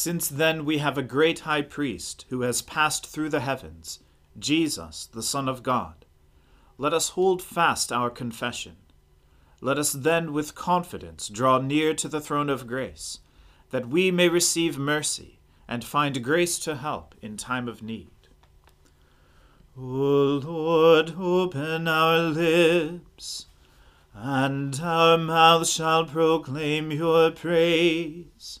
Since then we have a great high priest who has passed through the heavens, Jesus, the Son of God. Let us hold fast our confession. Let us then with confidence draw near to the throne of grace, that we may receive mercy and find grace to help in time of need. O Lord, open our lips, and our mouth shall proclaim your praise.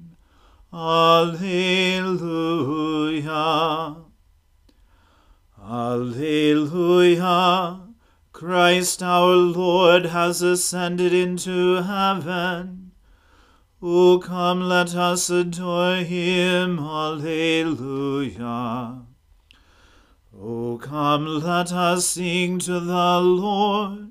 Alleluia. Alleluia. Christ our Lord has ascended into heaven. O come, let us adore him. Alleluia. O come, let us sing to the Lord.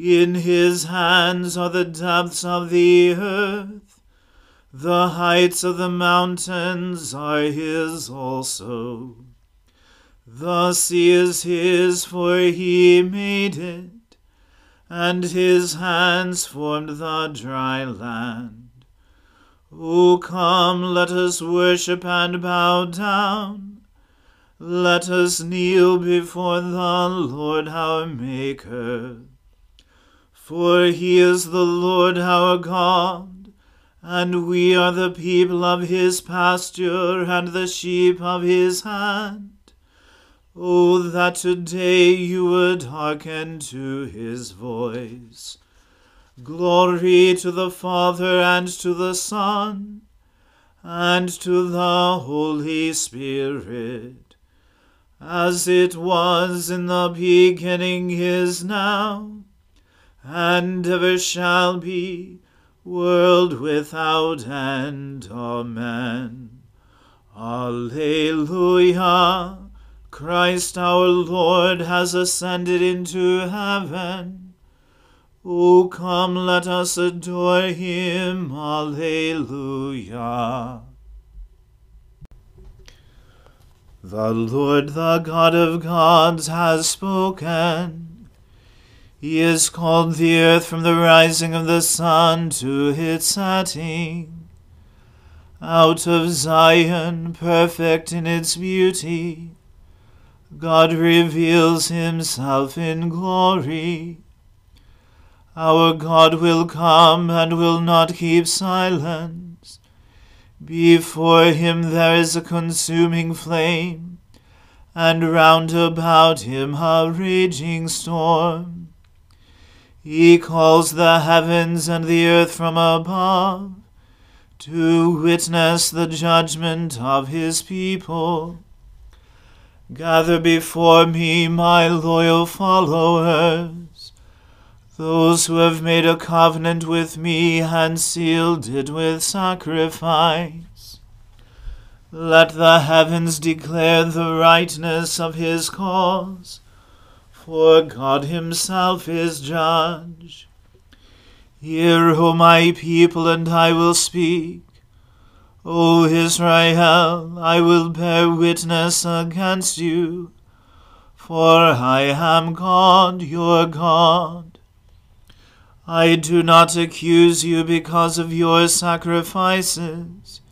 In his hands are the depths of the earth, the heights of the mountains are his also. The sea is his, for he made it, and his hands formed the dry land. O come, let us worship and bow down. Let us kneel before the Lord our Maker. For he is the Lord our God, and we are the people of his pasture and the sheep of his hand. Oh, that today you would hearken to his voice. Glory to the Father and to the Son and to the Holy Spirit, as it was in the beginning is now and ever shall be, world without end. Amen. Alleluia. Christ our Lord has ascended into heaven. O come, let us adore him. Alleluia. The Lord, the God of gods, has spoken. He has called the earth from the rising of the sun to its setting. Out of Zion, perfect in its beauty, God reveals himself in glory. Our God will come and will not keep silence. Before him there is a consuming flame, and round about him a raging storm. He calls the heavens and the earth from above to witness the judgment of his people. Gather before me my loyal followers, those who have made a covenant with me and sealed it with sacrifice. Let the heavens declare the rightness of his cause for God himself is judge. Hear, O my people, and I will speak. O Israel, I will bear witness against you, for I am God, your God. I do not accuse you because of your sacrifices.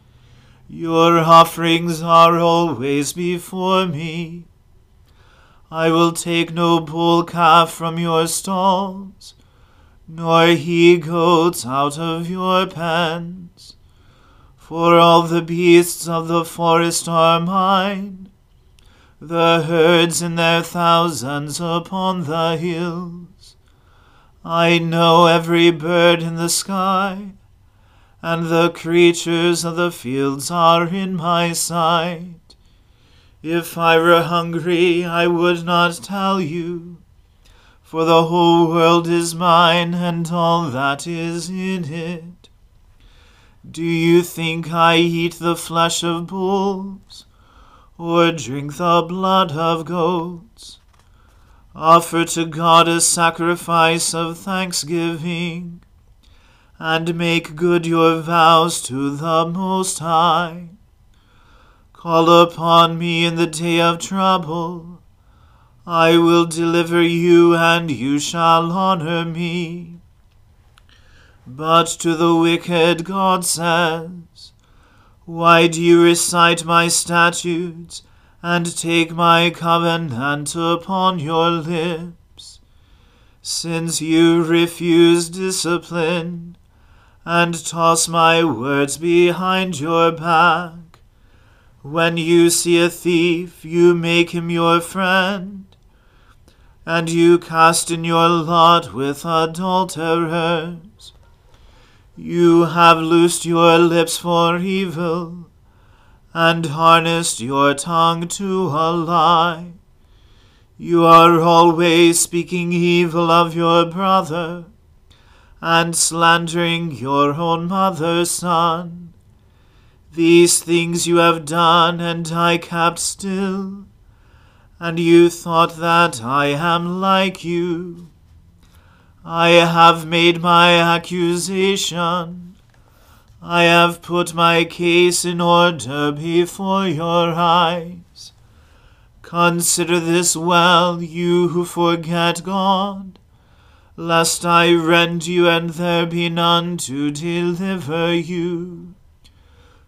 Your offerings are always before me. I will take no bull calf from your stalls, nor he goats out of your pens. For all the beasts of the forest are mine, the herds in their thousands upon the hills. I know every bird in the sky, and the creatures of the fields are in my sight. If I were hungry, I would not tell you, for the whole world is mine, and all that is in it. Do you think I eat the flesh of bulls, or drink the blood of goats? Offer to God a sacrifice of thanksgiving, and make good your vows to the Most High. Call upon me in the day of trouble. I will deliver you, and you shall honor me. But to the wicked God says, Why do you recite my statutes, and take my covenant upon your lips? Since you refuse discipline, and toss my words behind your back, when you see a thief, you make him your friend, and you cast in your lot with adulterers. You have loosed your lips for evil, and harnessed your tongue to a lie. You are always speaking evil of your brother, and slandering your own mother's son. These things you have done, and I kept still, and you thought that I am like you. I have made my accusation. I have put my case in order before your eyes. Consider this well, you who forget God, lest I rend you and there be none to deliver you.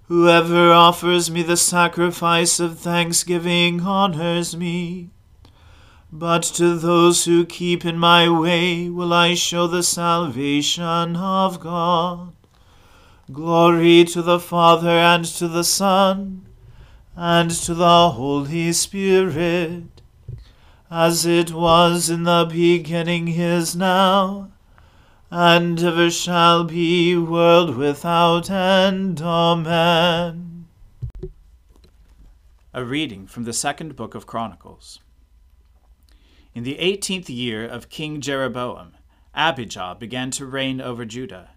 Whoever offers me the sacrifice of thanksgiving honors me. But to those who keep in my way will I show the salvation of God. Glory to the Father and to the Son and to the Holy Spirit, as it was in the beginning is now, and ever shall be, world without end. Amen. A reading from the second book of Chronicles. In the eighteenth year of King Jeroboam, Abijah began to reign over Judah.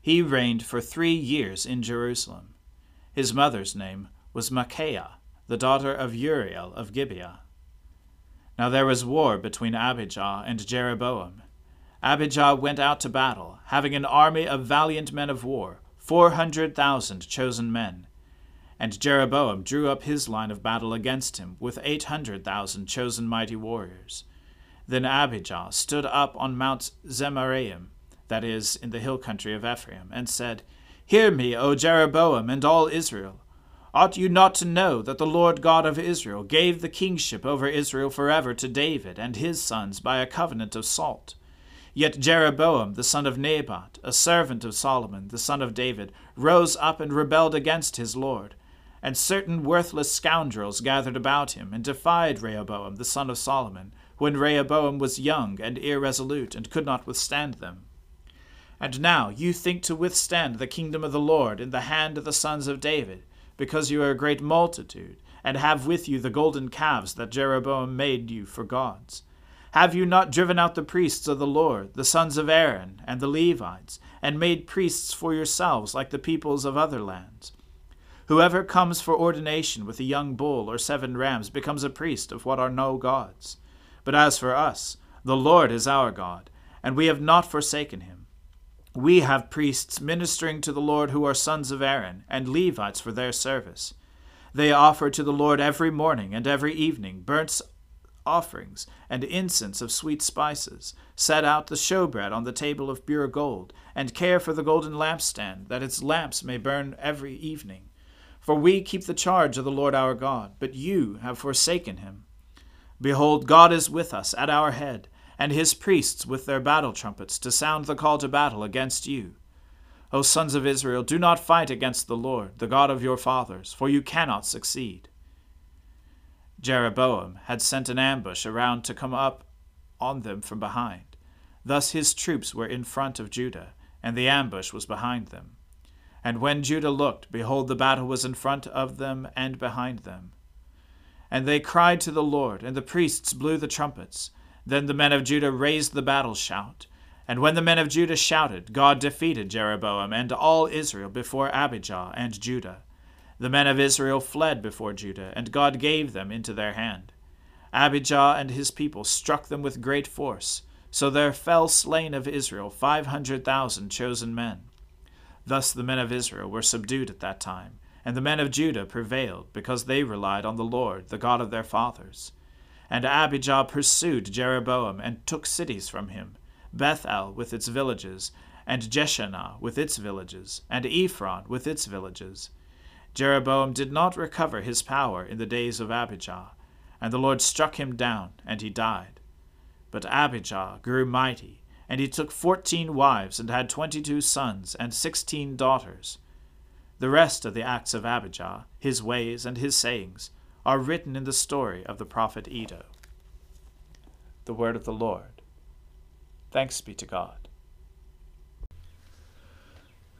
He reigned for three years in Jerusalem. His mother's name was Micaiah, the daughter of Uriel of Gibeah. Now there was war between Abijah and Jeroboam. Abijah went out to battle, having an army of valiant men of war, four hundred thousand chosen men. And Jeroboam drew up his line of battle against him with eight hundred thousand chosen mighty warriors. Then Abijah stood up on Mount Zemaraim, that is, in the hill country of Ephraim, and said, Hear me, O Jeroboam, and all Israel. Ought you not to know that the Lord God of Israel gave the kingship over Israel forever to David and his sons by a covenant of salt? Yet Jeroboam the son of Nebat, a servant of Solomon the son of David, rose up and rebelled against his Lord and certain worthless scoundrels gathered about him and defied Rehoboam the son of Solomon, when Rehoboam was young and irresolute and could not withstand them. And now you think to withstand the kingdom of the Lord in the hand of the sons of David, because you are a great multitude, and have with you the golden calves that Jeroboam made you for gods. Have you not driven out the priests of the Lord, the sons of Aaron, and the Levites, and made priests for yourselves like the peoples of other lands? Whoever comes for ordination with a young bull or seven rams becomes a priest of what are no gods. But as for us, the Lord is our God, and we have not forsaken him. We have priests ministering to the Lord who are sons of Aaron, and Levites for their service. They offer to the Lord every morning and every evening burnt offerings and incense of sweet spices, set out the showbread on the table of pure gold, and care for the golden lampstand, that its lamps may burn every evening. For we keep the charge of the Lord our God, but you have forsaken him. Behold, God is with us at our head, and his priests with their battle trumpets to sound the call to battle against you. O sons of Israel, do not fight against the Lord, the God of your fathers, for you cannot succeed. Jeroboam had sent an ambush around to come up on them from behind. Thus his troops were in front of Judah, and the ambush was behind them. And when Judah looked, behold, the battle was in front of them and behind them. And they cried to the Lord, and the priests blew the trumpets. Then the men of Judah raised the battle shout. And when the men of Judah shouted, God defeated Jeroboam and all Israel before Abijah and Judah. The men of Israel fled before Judah, and God gave them into their hand. Abijah and his people struck them with great force, so there fell slain of Israel five hundred thousand chosen men. Thus the men of Israel were subdued at that time, and the men of Judah prevailed, because they relied on the Lord, the God of their fathers. And Abijah pursued Jeroboam, and took cities from him Bethel with its villages, and Jeshanah with its villages, and Ephron with its villages. Jeroboam did not recover his power in the days of Abijah, and the Lord struck him down, and he died. But Abijah grew mighty, and he took fourteen wives, and had twenty two sons, and sixteen daughters. The rest of the acts of Abijah, his ways, and his sayings, are written in the story of the prophet Iddo. The word of the Lord. Thanks be to God.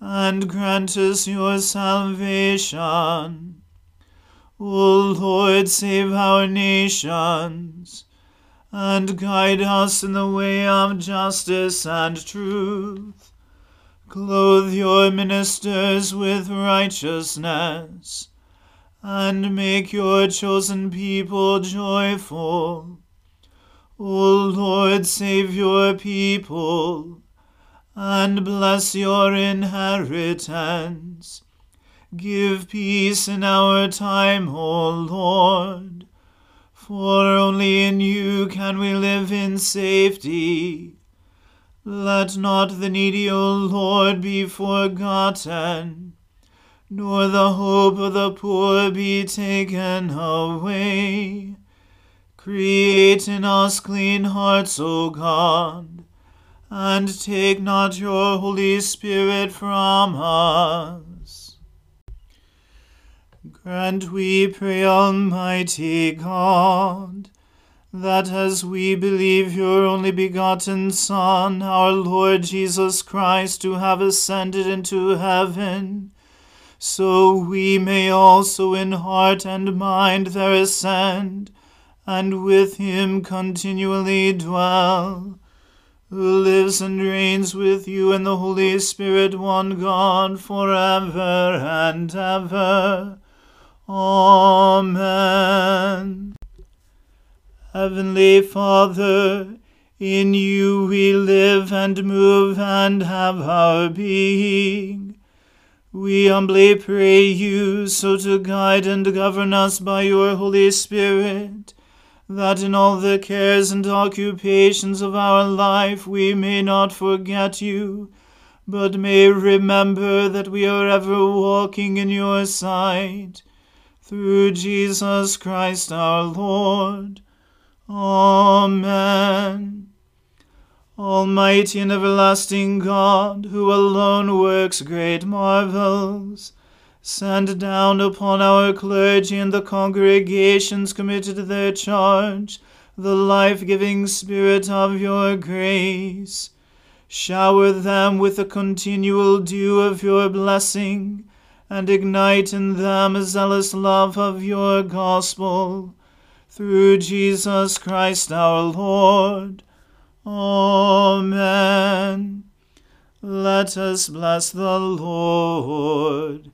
and grant us your salvation. O Lord, save our nations, and guide us in the way of justice and truth. Clothe your ministers with righteousness, and make your chosen people joyful. O Lord, save your people and bless your inheritance. Give peace in our time, O Lord. For only in you can we live in safety. Let not the needy, O Lord, be forgotten, nor the hope of the poor be taken away. Create in us clean hearts, O God, and take not your Holy Spirit from us. Grant, we pray, Almighty God, that as we believe your only begotten Son, our Lord Jesus Christ, to have ascended into heaven, so we may also in heart and mind there ascend, and with him continually dwell who lives and reigns with you in the Holy Spirit, one God, for ever and ever. Amen. Heavenly Father, in you we live and move and have our being. We humbly pray you so to guide and govern us by your Holy Spirit, that in all the cares and occupations of our life we may not forget you, but may remember that we are ever walking in your sight through Jesus Christ our Lord. Amen. Almighty and everlasting God, who alone works great marvels, send down upon our clergy and the congregations committed to their charge the life giving Spirit of your grace. Shower them with the continual dew of your blessing and ignite in them a zealous love of your gospel. Through Jesus Christ our Lord. Amen. Let us bless the Lord.